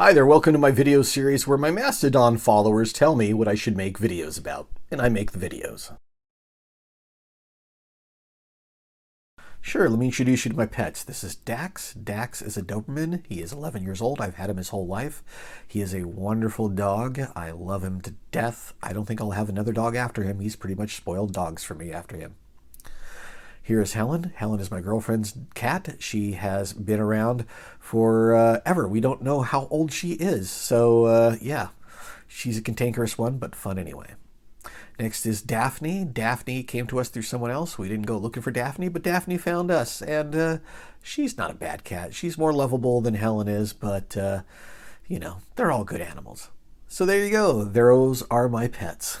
Hi there, welcome to my video series where my Mastodon followers tell me what I should make videos about, and I make the videos. Sure, let me introduce you to my pets. This is Dax. Dax is a Doberman. He is 11 years old. I've had him his whole life. He is a wonderful dog. I love him to death. I don't think I'll have another dog after him. He's pretty much spoiled dogs for me after him. Here is Helen. Helen is my girlfriend's cat. She has been around for uh, ever. We don't know how old she is. So, uh, yeah, she's a cantankerous one, but fun anyway. Next is Daphne. Daphne came to us through someone else. We didn't go looking for Daphne, but Daphne found us. And uh, she's not a bad cat. She's more lovable than Helen is, but, uh, you know, they're all good animals. So there you go. Those are my pets.